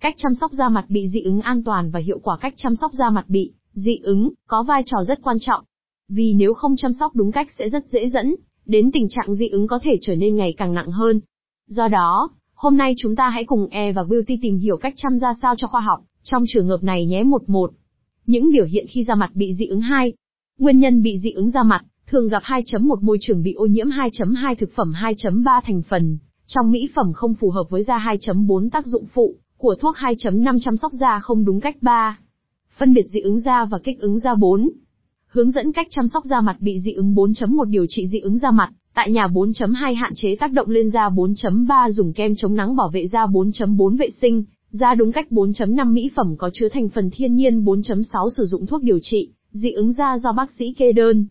Cách chăm sóc da mặt bị dị ứng an toàn và hiệu quả cách chăm sóc da mặt bị dị ứng có vai trò rất quan trọng. Vì nếu không chăm sóc đúng cách sẽ rất dễ dẫn đến tình trạng dị ứng có thể trở nên ngày càng nặng hơn. Do đó, hôm nay chúng ta hãy cùng E và Beauty tìm hiểu cách chăm da sao cho khoa học trong trường hợp này nhé. 11. Những biểu hiện khi da mặt bị dị ứng 2. Nguyên nhân bị dị ứng da mặt thường gặp 2.1 môi trường bị ô nhiễm 2.2 thực phẩm 2.3 thành phần trong mỹ phẩm không phù hợp với da 2.4 tác dụng phụ của thuốc 2.5 chăm sóc da không đúng cách 3. Phân biệt dị ứng da và kích ứng da 4. Hướng dẫn cách chăm sóc da mặt bị dị ứng 4.1 điều trị dị ứng da mặt tại nhà 4.2 hạn chế tác động lên da 4.3 dùng kem chống nắng bảo vệ da 4.4 vệ sinh da đúng cách 4.5 mỹ phẩm có chứa thành phần thiên nhiên 4.6 sử dụng thuốc điều trị dị ứng da do bác sĩ kê đơn